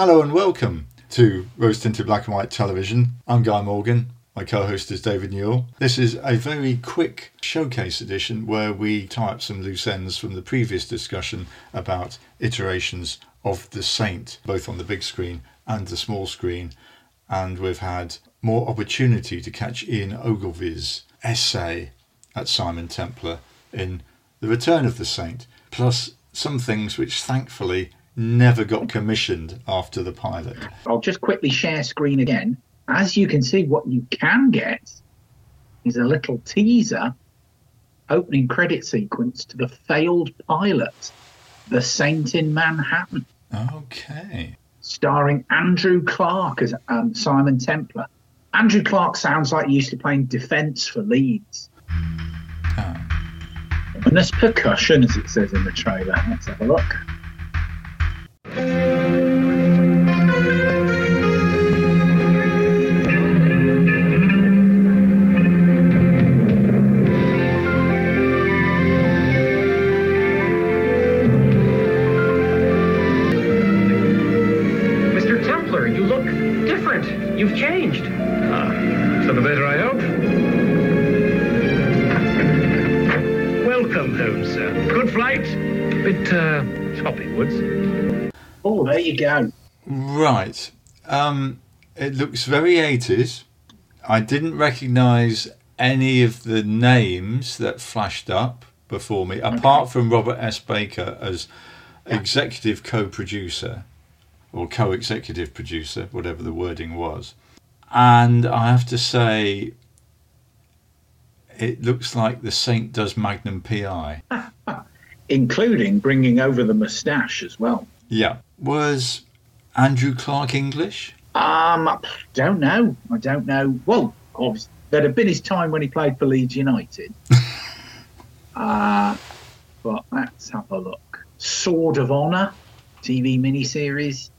Hello and welcome to Rose Tinted Black and White Television. I'm Guy Morgan. My co host is David Newell. This is a very quick showcase edition where we tie up some loose ends from the previous discussion about iterations of The Saint, both on the big screen and the small screen. And we've had more opportunity to catch Ian Ogilvy's essay at Simon Templar in The Return of the Saint, plus some things which thankfully never got commissioned after the pilot. I'll just quickly share screen again. As you can see, what you can get is a little teaser opening credit sequence to the failed pilot, The Saint in Manhattan, Okay. starring Andrew Clark as um, Simon Templar. Andrew Clark sounds like he used to playing defence for Leeds. And there's percussion, as it says in the trailer. Let's have a look. Go. Right. Um, it looks very 80s. I didn't recognise any of the names that flashed up before me, apart from Robert S. Baker as executive co producer or co executive producer, whatever the wording was. And I have to say, it looks like the Saint does Magnum PI. Including bringing over the moustache as well. Yeah. Was Andrew Clark English? Um, I don't know. I don't know. Well, obviously, there'd have been his time when he played for Leeds United. uh, but let's have a look. Sword of Honour, TV miniseries.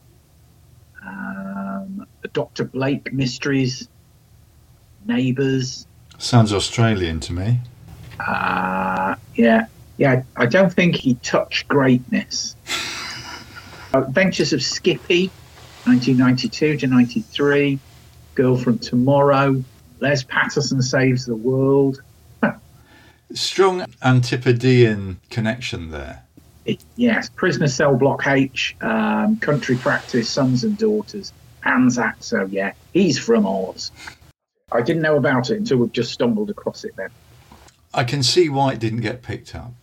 Um, the Dr. Blake Mysteries. Neighbours. Sounds Australian to me. Uh, yeah, yeah. I don't think he touched greatness. Adventures of Skippy, 1992 to 93. Girl from Tomorrow. Les Patterson saves the world. Strong Antipodean connection there. It- yes, Prisoner Cell Block H, um, Country Practice, Sons and Daughters, Anzac. So yeah, he's from Oz. I didn't know about it until we've just stumbled across it then. I can see why it didn't get picked up.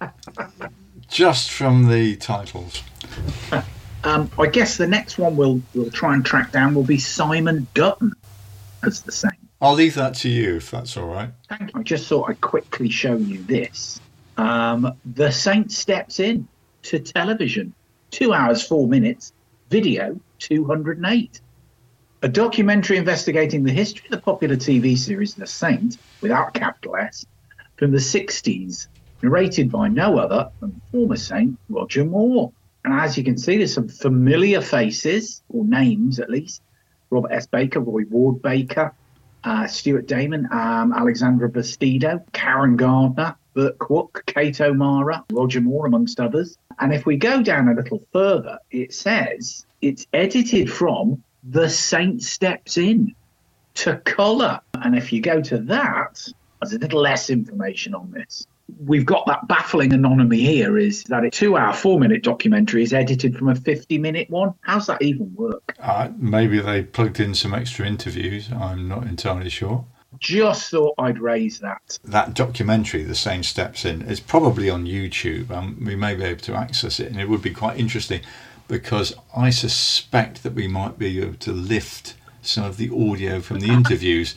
Just from the titles. Um, I guess the next one we'll we'll try and track down will be Simon Dutton as the Saint. I'll leave that to you if that's all right. Thank you. I just thought I'd quickly show you this. Um, the Saint steps in to television. Two hours, four minutes. Video, 208. A documentary investigating the history of the popular TV series The Saint, without a capital S, from the 60s, narrated by no other than former Saint Roger Moore. And as you can see, there's some familiar faces, or names at least. Robert S. Baker, Roy Ward Baker, uh, Stuart Damon, um, Alexandra Bastedo, Karen Gardner, Burt Kwouk, Kate O'Mara, Roger Moore, amongst others. And if we go down a little further, it says it's edited from The Saint Steps In to colour. And if you go to that, there's a little less information on this. We've got that baffling anonymy here is that a two hour, four minute documentary is edited from a 50 minute one. How's that even work? Uh, maybe they plugged in some extra interviews. I'm not entirely sure. Just thought I'd raise that. That documentary, The Saint Steps In, is probably on YouTube. and we may be able to access it, and it would be quite interesting because I suspect that we might be able to lift some of the audio from the interviews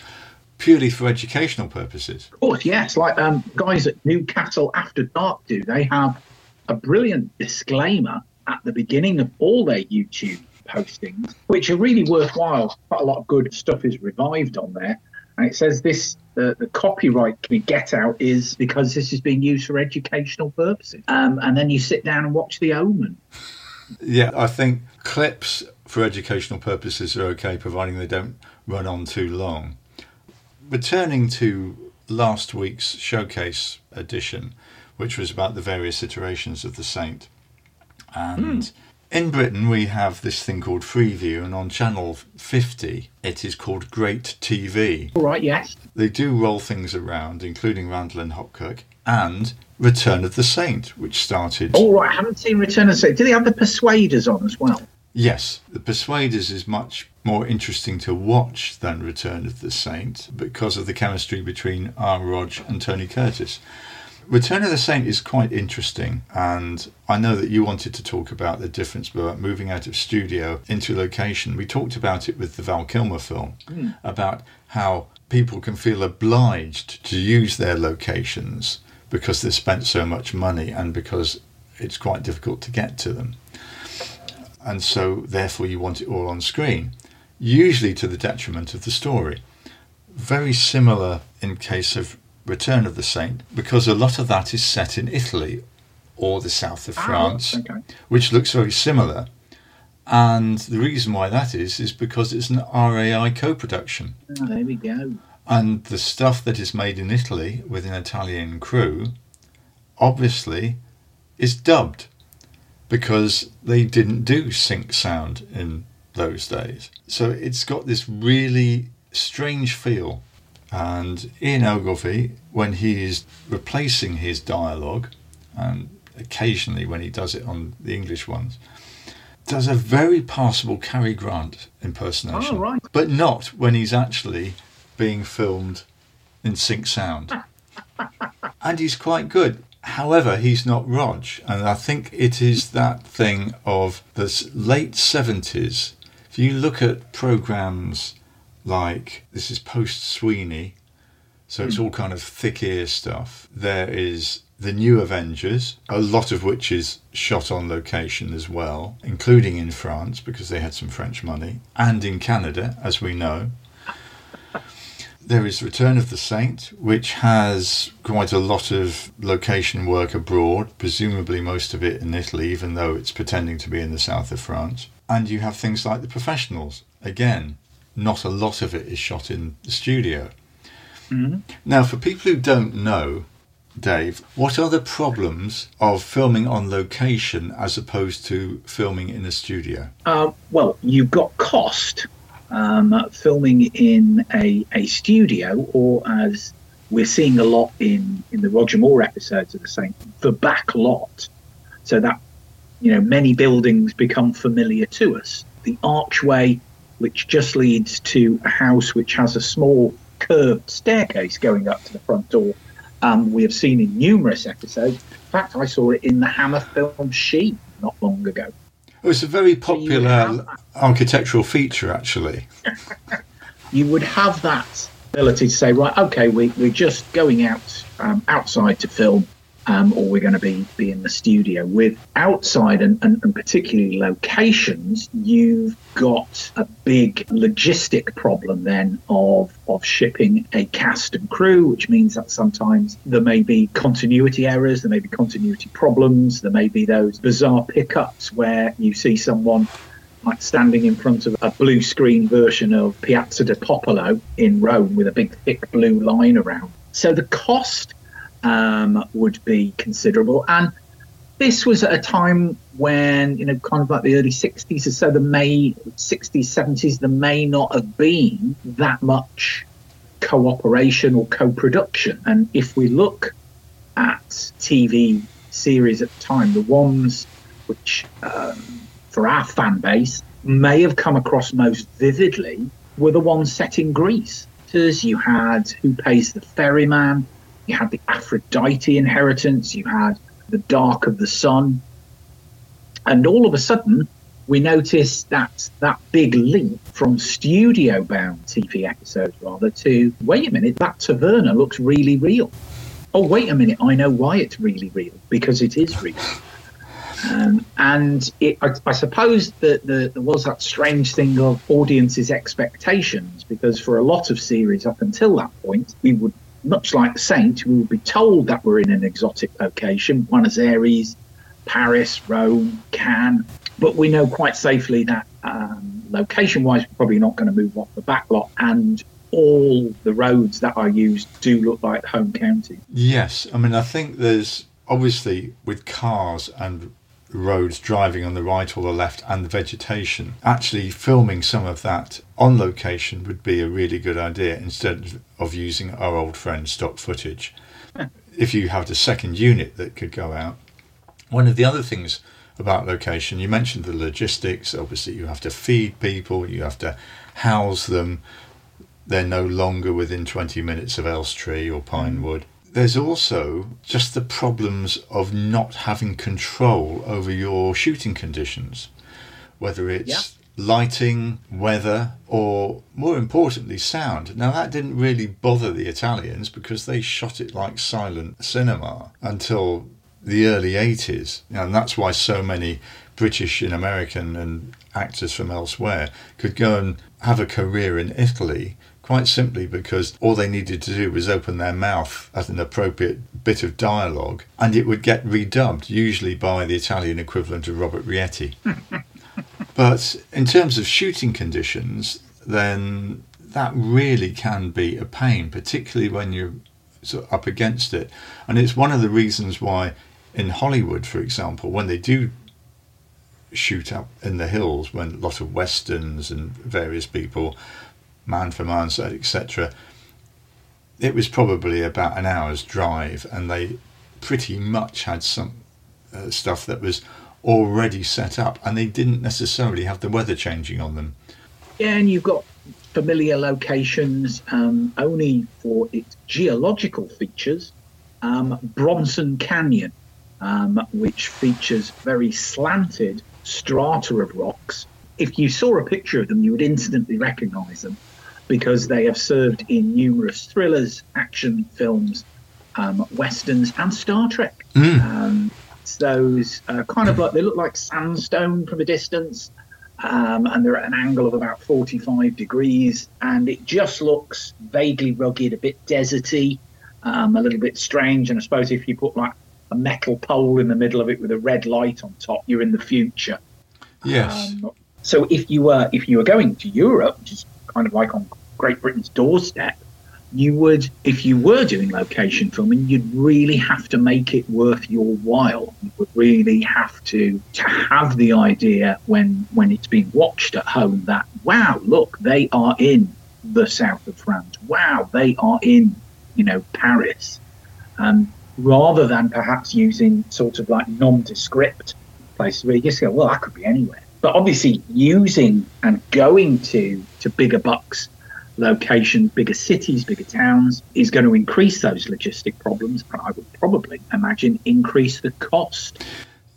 purely for educational purposes. Of course, yes. Like um, guys at Newcastle After Dark do. They have a brilliant disclaimer at the beginning of all their YouTube postings, which are really worthwhile. Quite a lot of good stuff is revived on there. And it says this the, the copyright we get out is because this is being used for educational purposes. Um, and then you sit down and watch The Omen. Yeah, I think clips for educational purposes are okay, providing they don't run on too long. Returning to last week's showcase edition, which was about the various iterations of the Saint, and hmm. In Britain, we have this thing called Freeview, and on channel 50, it is called Great TV. All right, yes. They do roll things around, including Randall and Hopkirk, and Return of the Saint, which started. All right, I haven't seen Return of the Saint. Do they have the Persuaders on as well? Yes, The Persuaders is much more interesting to watch than Return of the Saint because of the chemistry between R. Rog and Tony Curtis. Return of the Saint is quite interesting, and I know that you wanted to talk about the difference about moving out of studio into location. We talked about it with the Val Kilmer film hmm. about how people can feel obliged to use their locations because they've spent so much money and because it's quite difficult to get to them. And so, therefore, you want it all on screen, usually to the detriment of the story. Very similar in case of Return of the Saint, because a lot of that is set in Italy or the south of Ah, France, okay. which looks very similar. And the reason why that is, is because it's an RAI co production. Oh, there we go. And the stuff that is made in Italy with an Italian crew obviously is dubbed because they didn't do sync sound in those days. So it's got this really strange feel. And Ian Ogilvy, when he is replacing his dialogue, and occasionally when he does it on the English ones, does a very passable Cary Grant impersonation. Oh, right. But not when he's actually being filmed in sync sound. and he's quite good. However, he's not Rog. And I think it is that thing of the late 70s. If you look at programs like this is post Sweeney, so it's hmm. all kind of thick ear stuff. There is the new Avengers, a lot of which is shot on location as well, including in France because they had some French money, and in Canada, as we know. There is Return of the Saint, which has quite a lot of location work abroad, presumably most of it in Italy, even though it's pretending to be in the south of France. And you have things like The Professionals. Again, not a lot of it is shot in the studio. Now, for people who don't know, Dave, what are the problems of filming on location as opposed to filming in a studio? Uh, well, you've got cost um, filming in a, a studio, or as we're seeing a lot in, in the Roger Moore episodes of the Saint, the back lot. So that, you know, many buildings become familiar to us. The archway, which just leads to a house which has a small curved staircase going up to the front door, um, we have seen in numerous episodes. In fact, I saw it in the Hammer film She not long ago. Oh, it's a very popular architectural feature, actually. you would have that ability to say, right, okay, we, we're just going out um, outside to film, um, or we're going to be, be in the studio. With outside and, and, and particularly locations, you've got a big logistic problem then of, of shipping a cast and crew, which means that sometimes there may be continuity errors, there may be continuity problems, there may be those bizarre pickups where you see someone like standing in front of a blue screen version of Piazza di Popolo in Rome with a big thick blue line around. So the cost um, would be considerable. And this was at a time when, you know, kind of like the early 60s or so, the May 60s, 70s, there may not have been that much cooperation or co production. And if we look at TV series at the time, the ones which um, for our fan base may have come across most vividly were the ones set in Greece. Because you had Who Pays the Ferryman, you had the Aphrodite inheritance, you had the Dark of the Sun, and all of a sudden we noticed that that big leap from studio bound TV episodes rather to wait a minute, that taverna looks really real. Oh, wait a minute, I know why it's really real because it is real. Um, and it, I, I suppose that the, there was that strange thing of audiences' expectations, because for a lot of series up until that point, we would, much like The Saint, we will be told that we're in an exotic location, Buenos Aires, Paris, Rome, Cannes, but we know quite safely that um, location-wise, we're probably not going to move off the back lot, and all the roads that are used do look like home county. Yes, I mean, I think there's obviously with cars and roads driving on the right or the left and the vegetation. Actually, filming some of that on location would be a really good idea instead of using our old friend stock footage. Hmm. if you had a second unit that could go out. One of the other things about location, you mentioned the logistics. Obviously, you have to feed people, you have to house them. They're no longer within 20 minutes of Elstree or Pinewood there's also just the problems of not having control over your shooting conditions, whether it's yeah. lighting, weather, or more importantly, sound. Now, that didn't really bother the Italians because they shot it like silent cinema until the early 80s. And that's why so many British and American and actors from elsewhere could go and have a career in Italy quite simply because all they needed to do was open their mouth at an appropriate bit of dialogue and it would get redubbed, usually by the Italian equivalent of Robert Rietti. but in terms of shooting conditions, then that really can be a pain, particularly when you're sort of up against it. And it's one of the reasons why in Hollywood, for example, when they do shoot up in the hills, when a lot of westerns and various people Man for Man said, etc. It was probably about an hour's drive, and they pretty much had some uh, stuff that was already set up, and they didn't necessarily have the weather changing on them. Yeah, and you've got familiar locations um, only for its geological features. Um, Bronson Canyon, um, which features very slanted strata of rocks. If you saw a picture of them, you would instantly recognize them because they have served in numerous thrillers, action films, um, westerns, and Star Trek. Mm. Um, those uh, kind of like they look like sandstone from a distance, um, and they're at an angle of about 45 degrees, and it just looks vaguely rugged, a bit deserty, um, a little bit strange. And I suppose if you put like a metal pole in the middle of it with a red light on top, you're in the future. Yes. Um, so if you were if you were going to Europe, which is kind of like on Great Britain's doorstep, you would, if you were doing location filming, you'd really have to make it worth your while. You would really have to to have the idea when when it's being watched at home that wow, look, they are in the south of France. Wow, they are in you know Paris, um, rather than perhaps using sort of like nondescript places where you just go, well, that could be anywhere. But obviously, using and going to to bigger bucks locations, bigger cities, bigger towns, is going to increase those logistic problems. And I would probably imagine increase the cost.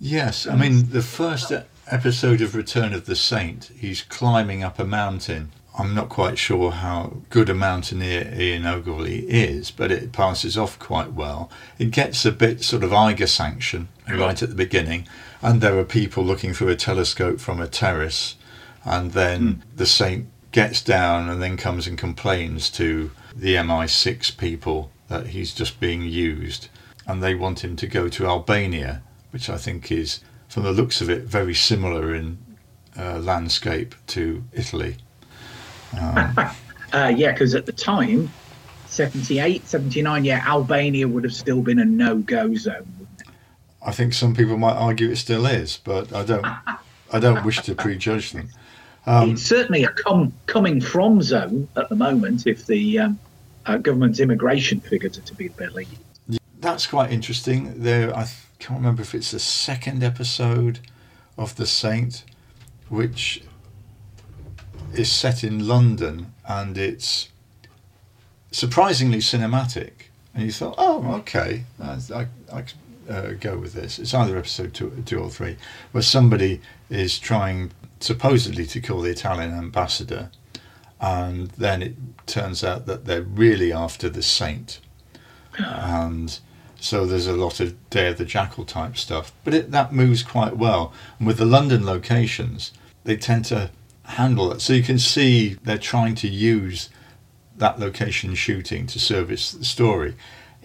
Yes, I mean the first episode of Return of the Saint, he's climbing up a mountain. I'm not quite sure how good a mountaineer Ian Ogilvy is, but it passes off quite well. It gets a bit sort of Eiger sanction right at the beginning, and there are people looking through a telescope from a terrace, and then mm. the saint gets down and then comes and complains to the MI6 people that he's just being used, and they want him to go to Albania, which I think is, from the looks of it, very similar in uh, landscape to Italy. Um, uh, yeah, because at the time, 78, 79, yeah, Albania would have still been a no-go zone. I think some people might argue it still is, but I don't. I don't wish to prejudge them. Um, it's certainly a com- coming from zone at the moment if the um, uh, government's immigration figures are to be believed. That's quite interesting. There, I can't remember if it's the second episode of The Saint, which is set in London and it's surprisingly cinematic. And you thought, oh, okay, I, I, I uh, go with this. It's either episode two, two or three, where somebody is trying supposedly to kill the Italian ambassador, and then it turns out that they're really after the saint, and so there's a lot of Day of the Jackal type stuff. But it, that moves quite well, and with the London locations, they tend to handle it. So you can see they're trying to use that location shooting to service the story.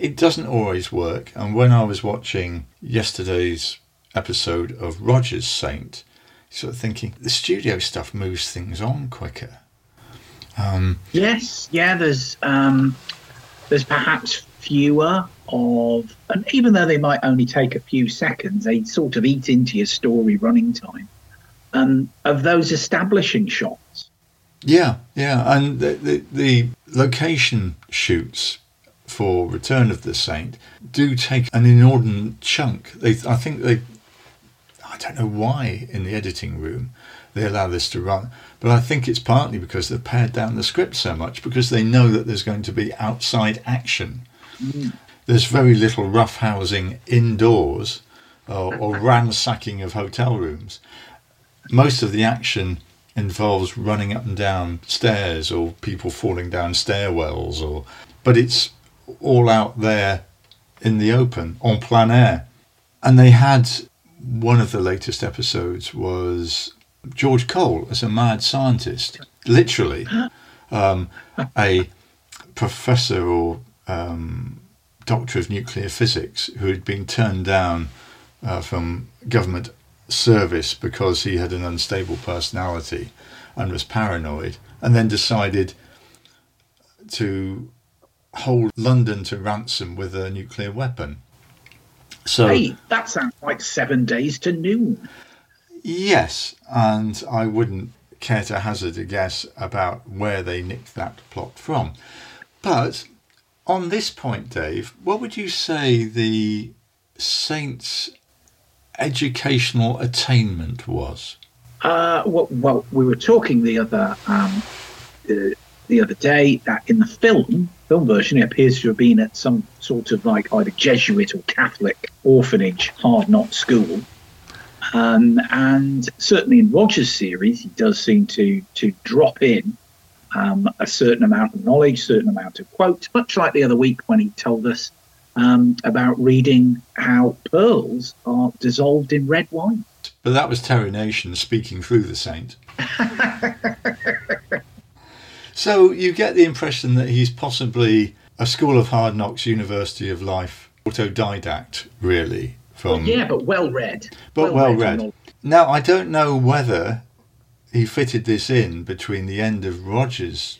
It doesn't always work, and when I was watching yesterday's episode of Roger's Saint, sort of thinking the studio stuff moves things on quicker. Um, yes, yeah. There's um, there's perhaps fewer of, and even though they might only take a few seconds, they sort of eat into your story running time. Um, of those establishing shots. Yeah, yeah, and the, the, the location shoots for Return of the Saint do take an inordinate chunk. They, I think they, I don't know why in the editing room they allow this to run, but I think it's partly because they've pared down the script so much because they know that there's going to be outside action. Mm. There's very little roughhousing indoors or, or ransacking of hotel rooms. Most of the action involves running up and down stairs or people falling down stairwells or but it's all out there in the open en plein air. And they had one of the latest episodes was George Cole as a mad scientist. Literally um, a professor or um, doctor of nuclear physics who had been turned down uh, from government service because he had an unstable personality and was paranoid, and then decided to hold London to ransom with a nuclear weapon. So hey, that sounds like seven days to noon. Yes, and I wouldn't care to hazard a guess about where they nicked that plot from. But on this point, Dave, what would you say the Saints' educational attainment was? Uh, well, well, we were talking the other um, uh, the other day that in the film film version, it appears to have been at some sort of like either Jesuit or Catholic orphanage, hard not school. Um, and certainly in Roger's series, he does seem to to drop in um, a certain amount of knowledge, certain amount of quotes, much like the other week when he told us um, about reading how pearls are dissolved in red wine. But that was Terry Nation speaking through the saint. so you get the impression that he's possibly a School of Hard Knocks, University of Life autodidact, really. From yeah, but well read. But well, well read. Now I don't know whether he fitted this in between the end of Rogers'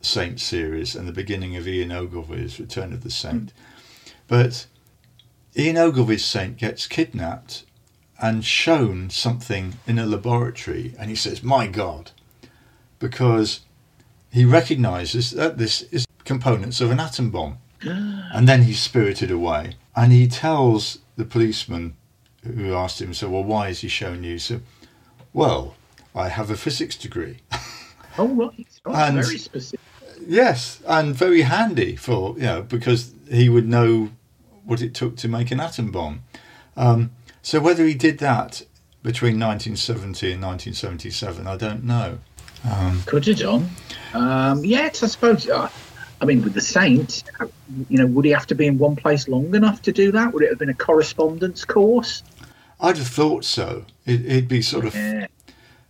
Saint series and the beginning of Ian Ogilvy's Return of the Saint. Mm. But Ian Ogilvy's Saint gets kidnapped and shown something in a laboratory, and he says, My God, because he recognizes that this is components of an atom bomb. and then he's spirited away, and he tells the policeman who asked him, So, well, why is he showing you? So, well, I have a physics degree. oh, right. Oh, and, very specific. Yes, and very handy for, you know, because he would know what it took to make an atom bomb. Um, so whether he did that between 1970 and 1977, I don't know. Um, Could have done. Um, yes, I suppose. Uh, I mean, with the Saint, uh, you know, would he have to be in one place long enough to do that? Would it have been a correspondence course? I'd have thought so. It, would be sort of, yeah.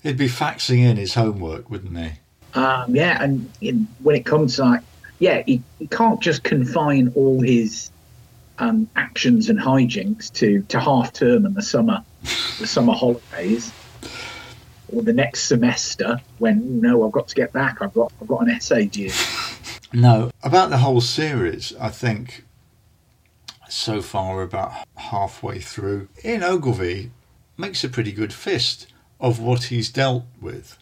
he'd be faxing in his homework, wouldn't he? Um, yeah, and in, when it comes to like, yeah, he, he can't just confine all his um, actions and hijinks to, to half term and the summer the summer holidays or the next semester when no I've got to get back I've got I've got an essay due. No, about the whole series, I think so far we're about halfway through. Ian Ogilvy makes a pretty good fist of what he's dealt with.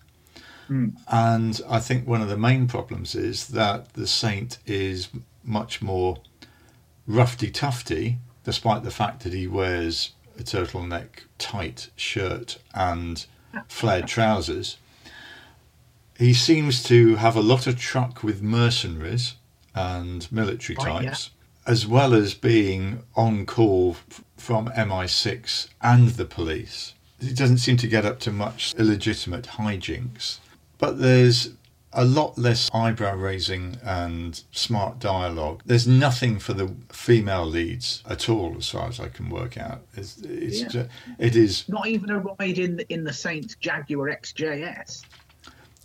Mm. And I think one of the main problems is that the Saint is much more roughy tufty, despite the fact that he wears a turtleneck tight shirt and flared trousers. He seems to have a lot of truck with mercenaries and military types, yeah. as well as being on call from MI6 and the police. He doesn't seem to get up to much illegitimate hijinks. But there's a lot less eyebrow raising and smart dialogue. There's nothing for the female leads at all, as far as I can work out. It's, it's yeah. just, it is not even a ride in the, in the Saints Jaguar XJS.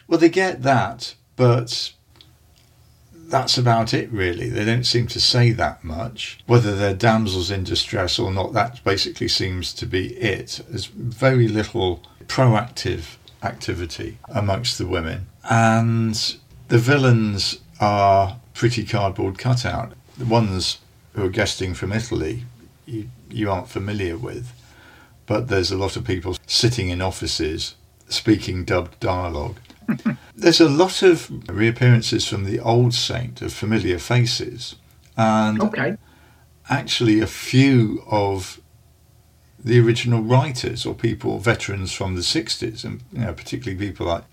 Well, they get that, but that's about it, really. They don't seem to say that much. Whether they're damsels in distress or not, that basically seems to be it. There's very little proactive activity amongst the women. And the villains are pretty cardboard cutout. the ones who are guesting from Italy, you, you aren't familiar with. But there's a lot of people sitting in offices speaking dubbed dialogue. there's a lot of reappearances from the old saint of familiar faces. And Okay. actually a few of the original writers or people, veterans from the 60s, and you know, particularly people like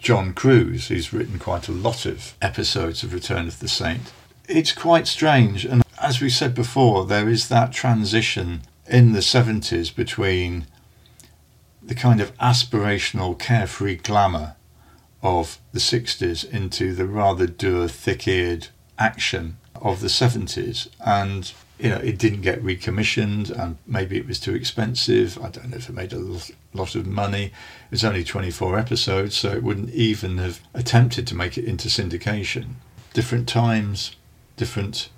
John Kruse, who's written quite a lot of episodes of Return of the Saint. It's quite strange, and as we said before, there is that transition in the 70s between the kind of aspirational, carefree glamour of the 60s into the rather dour, thick eared action of the 70s. And, you know, it didn't get recommissioned, and maybe it was too expensive. I don't know if it made a lot of money. It was only 24 episodes, so it wouldn't even have attempted to make it into syndication. Different times, different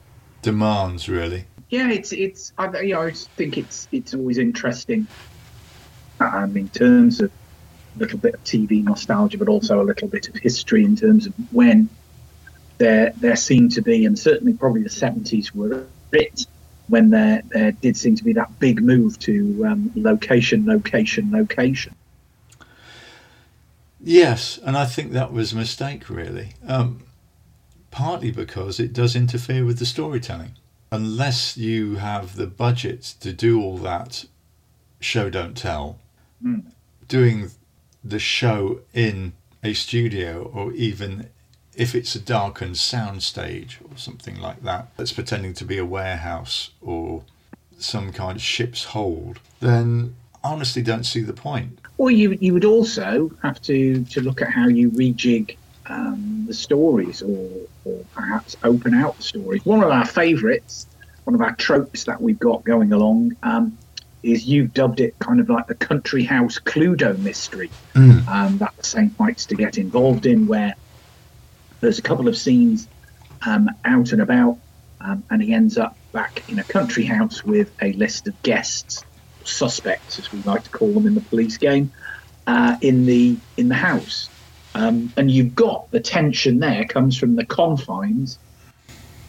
demands, really. Yeah, it's it's. I, you know, I think it's it's always interesting. Um, in terms of a little bit of TV nostalgia, but also a little bit of history in terms of when there there seemed to be, and certainly probably the seventies were it when there there did seem to be that big move to um, location, location, location. Yes, and I think that was a mistake, really. Um, partly because it does interfere with the storytelling. Unless you have the budget to do all that show don't tell, Mm. doing the show in a studio or even if it's a darkened sound stage or something like that that's pretending to be a warehouse or some kind of ship's hold, then I honestly don't see the point. Or you you would also have to to look at how you rejig um, the stories, or or perhaps open out the stories. One of our favourites, one of our tropes that we've got going along, um, is you've dubbed it kind of like the country house Cluedo mystery um, that the Saint likes to get involved in, where there's a couple of scenes um, out and about, um, and he ends up back in a country house with a list of guests, suspects, as we like to call them in the police game, uh, in the in the house. Um, and you've got the tension there comes from the confines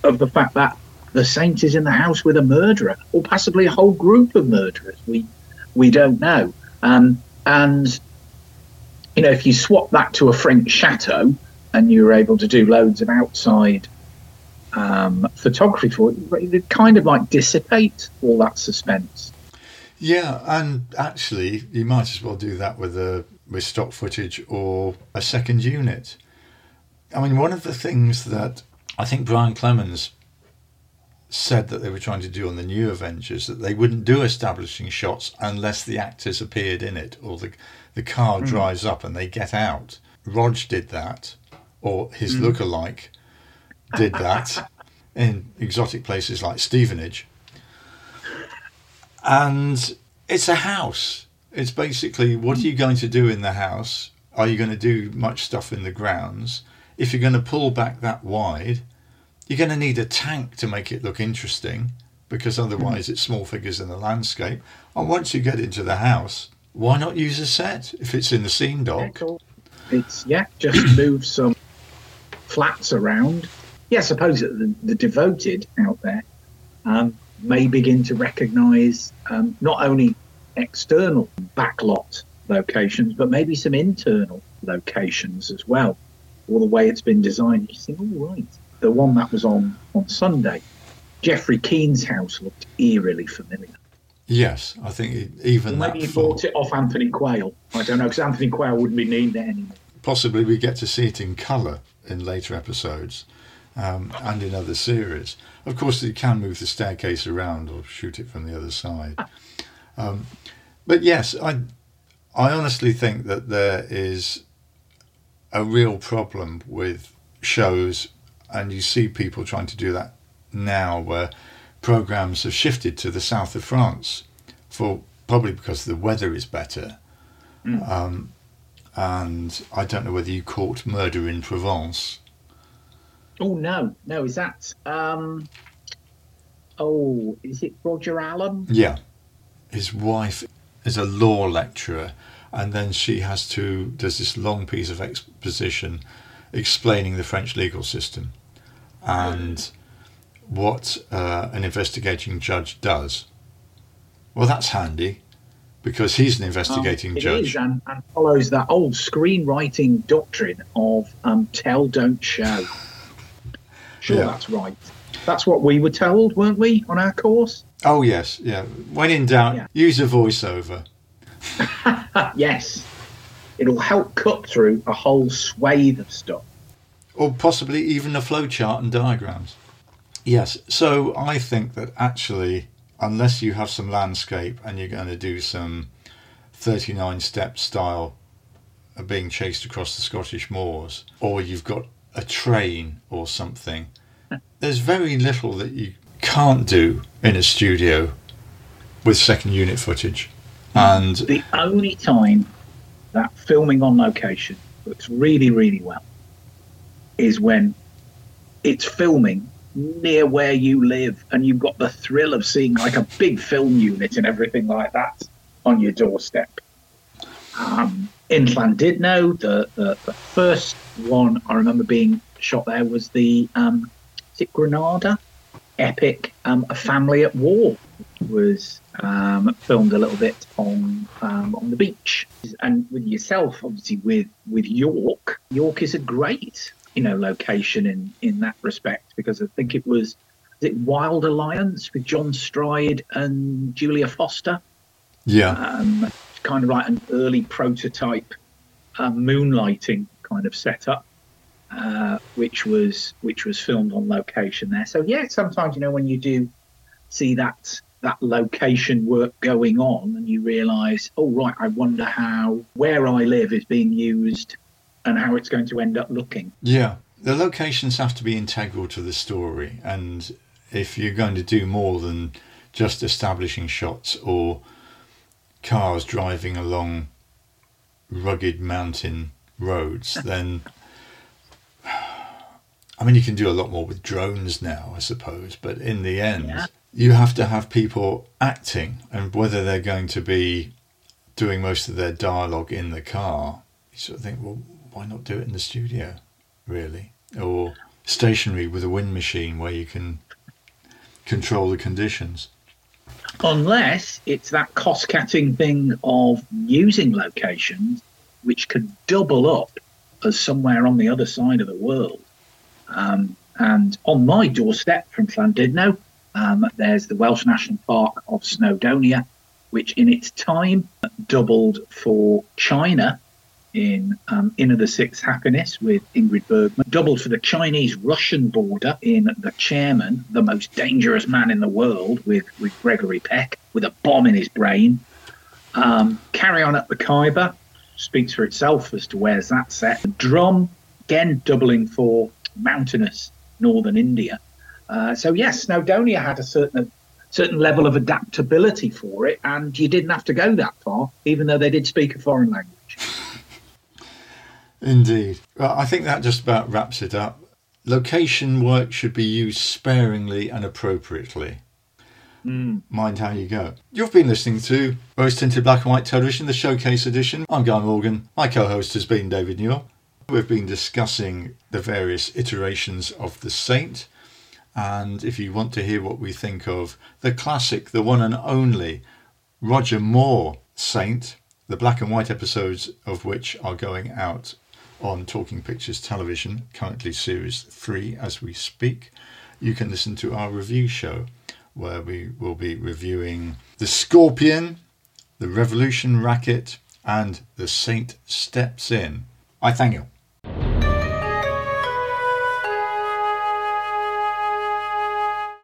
of the fact that the saint is in the house with a murderer, or possibly a whole group of murderers. We we don't know. Um, and you know, if you swap that to a French chateau, and you were able to do loads of outside um, photography for it, it kind of like dissipate all that suspense. Yeah, and actually, you might as well do that with a with stock footage or a second unit. I mean, one of the things that I think Brian Clemens said that they were trying to do on the new Avengers that they wouldn't do establishing shots unless the actors appeared in it or the the car drives up and they get out. Rog did that, or his mm. lookalike did that in exotic places like Stevenage and it's a house. It's basically what are you going to do in the house? Are you going to do much stuff in the grounds? If you're going to pull back that wide, you're going to need a tank to make it look interesting because mm. otherwise it's small figures in the landscape. And once you get into the house, why not use a set if it's in the scene dock? It's yeah, just move some flats around. Yeah, I suppose that the, the devoted out there um, may begin to recognise um, not only external backlot locations, but maybe some internal locations as well. All the way it's been designed, you think, all right. The one that was on on Sunday, Geoffrey Keen's house looked eerily familiar. Yes, I think even Maybe he full, bought it off Anthony Quayle. I don't know because Anthony Quayle wouldn't be named there anymore. Possibly we get to see it in colour in later episodes um, and in other series. Of course, you can move the staircase around or shoot it from the other side. Um, but yes, I, I honestly think that there is a real problem with shows, and you see people trying to do that now, where programs have shifted to the south of France for probably because the weather is better. Um, and I don't know whether you caught Murder in Provence. Oh no, no, is that um oh, is it Roger Allam? Yeah. His wife is a law lecturer, and then she has to, does this long piece of exposition explaining the French legal system. And what uh, an investigating judge does. Well, that's handy because he's an investigating Um, it judge. is, and, and follows that old screenwriting doctrine of um, tell, don't show. Sure, Yeah. that's right. That's what we were told, weren't we, on our course? Oh, yes, yeah. When in doubt, Yeah. use a voiceover. yes. It'll help cut through a whole swathe of stuff. or possibly even a flowchart and diagrams. Yes, so I think that actually, unless you have some landscape and you're going to do some 39 step style of being chased across the Scottish moors, or you've got a train or something, there's very little that you can't do in a studio with second unit footage. And The only time that filming on location works really, really well is when it's filming near where you live and you've got the thrill of seeing like a big film unit and everything like that on your doorstep. Um, in Llandudno, the, the, the first one I remember being shot there was the um, it Granada epic um, A Family at War was um, filmed a little bit on um, on the beach and with yourself obviously with with York York is a great you know location in in that respect because I think it was is it Wild Alliance with John Stride and Julia Foster yeah, um, kind of like an early prototype uh, moonlighting kind of setup, uh, which was which was filmed on location there. So yeah, sometimes you know when you do see that that location work going on, and you realise, oh right, I wonder how where I live is being used and how it's going to end up looking. Yeah, the locations have to be integral to the story, and if you're going to do more than just establishing shots or cars driving along rugged mountain roads, then I mean, you can do a lot more with drones now, I suppose, but in the end, Yeah. you have to have people acting, and whether they're going to be doing most of their dialogue in the car, you sort of think, well, why not do it in the studio, really? Or stationary with a wind machine where you can control the conditions. unless it's that cost cutting thing of using locations which could double up as somewhere on the other side of the world. Um, and on my doorstep from Llandudno, um, there's the Welsh National Park of Snowdonia, which in its time doubled for China in um, Inn of the Sixth Happiness with Ingrid Bergman, doubled for the Chinese Russian border in The Chairman, the most dangerous man in the world, with, with Gregory Peck, with a bomb in his brain. Um, carry on up the Khyber, speaks for itself as to where's that set. Drum, again, doubling for mountainous northern India. Uh, so, yes, Snowdonia had a certain certain level of adaptability for it, and you didn't have to go that far, even though they did speak a foreign language. Indeed. Well, I think that just about wraps it up. Location work should be used sparingly and appropriately. Hmm. Mind how you go. You've been listening to Rose Tinted Black and White Television, the Showcase Edition. I'm Guy Morgan. My co host has been David Newell. We've been discussing the various iterations of The Saint. And if you want to hear what we think of the classic, the one and only Roger Moore Saint, the black and white episodes of which are going out on Talking Pictures Television, currently series three as we speak, you can listen to our review show where we will be reviewing The Scorpion, The Revolution Racket, and The Saint Steps In. I thank you.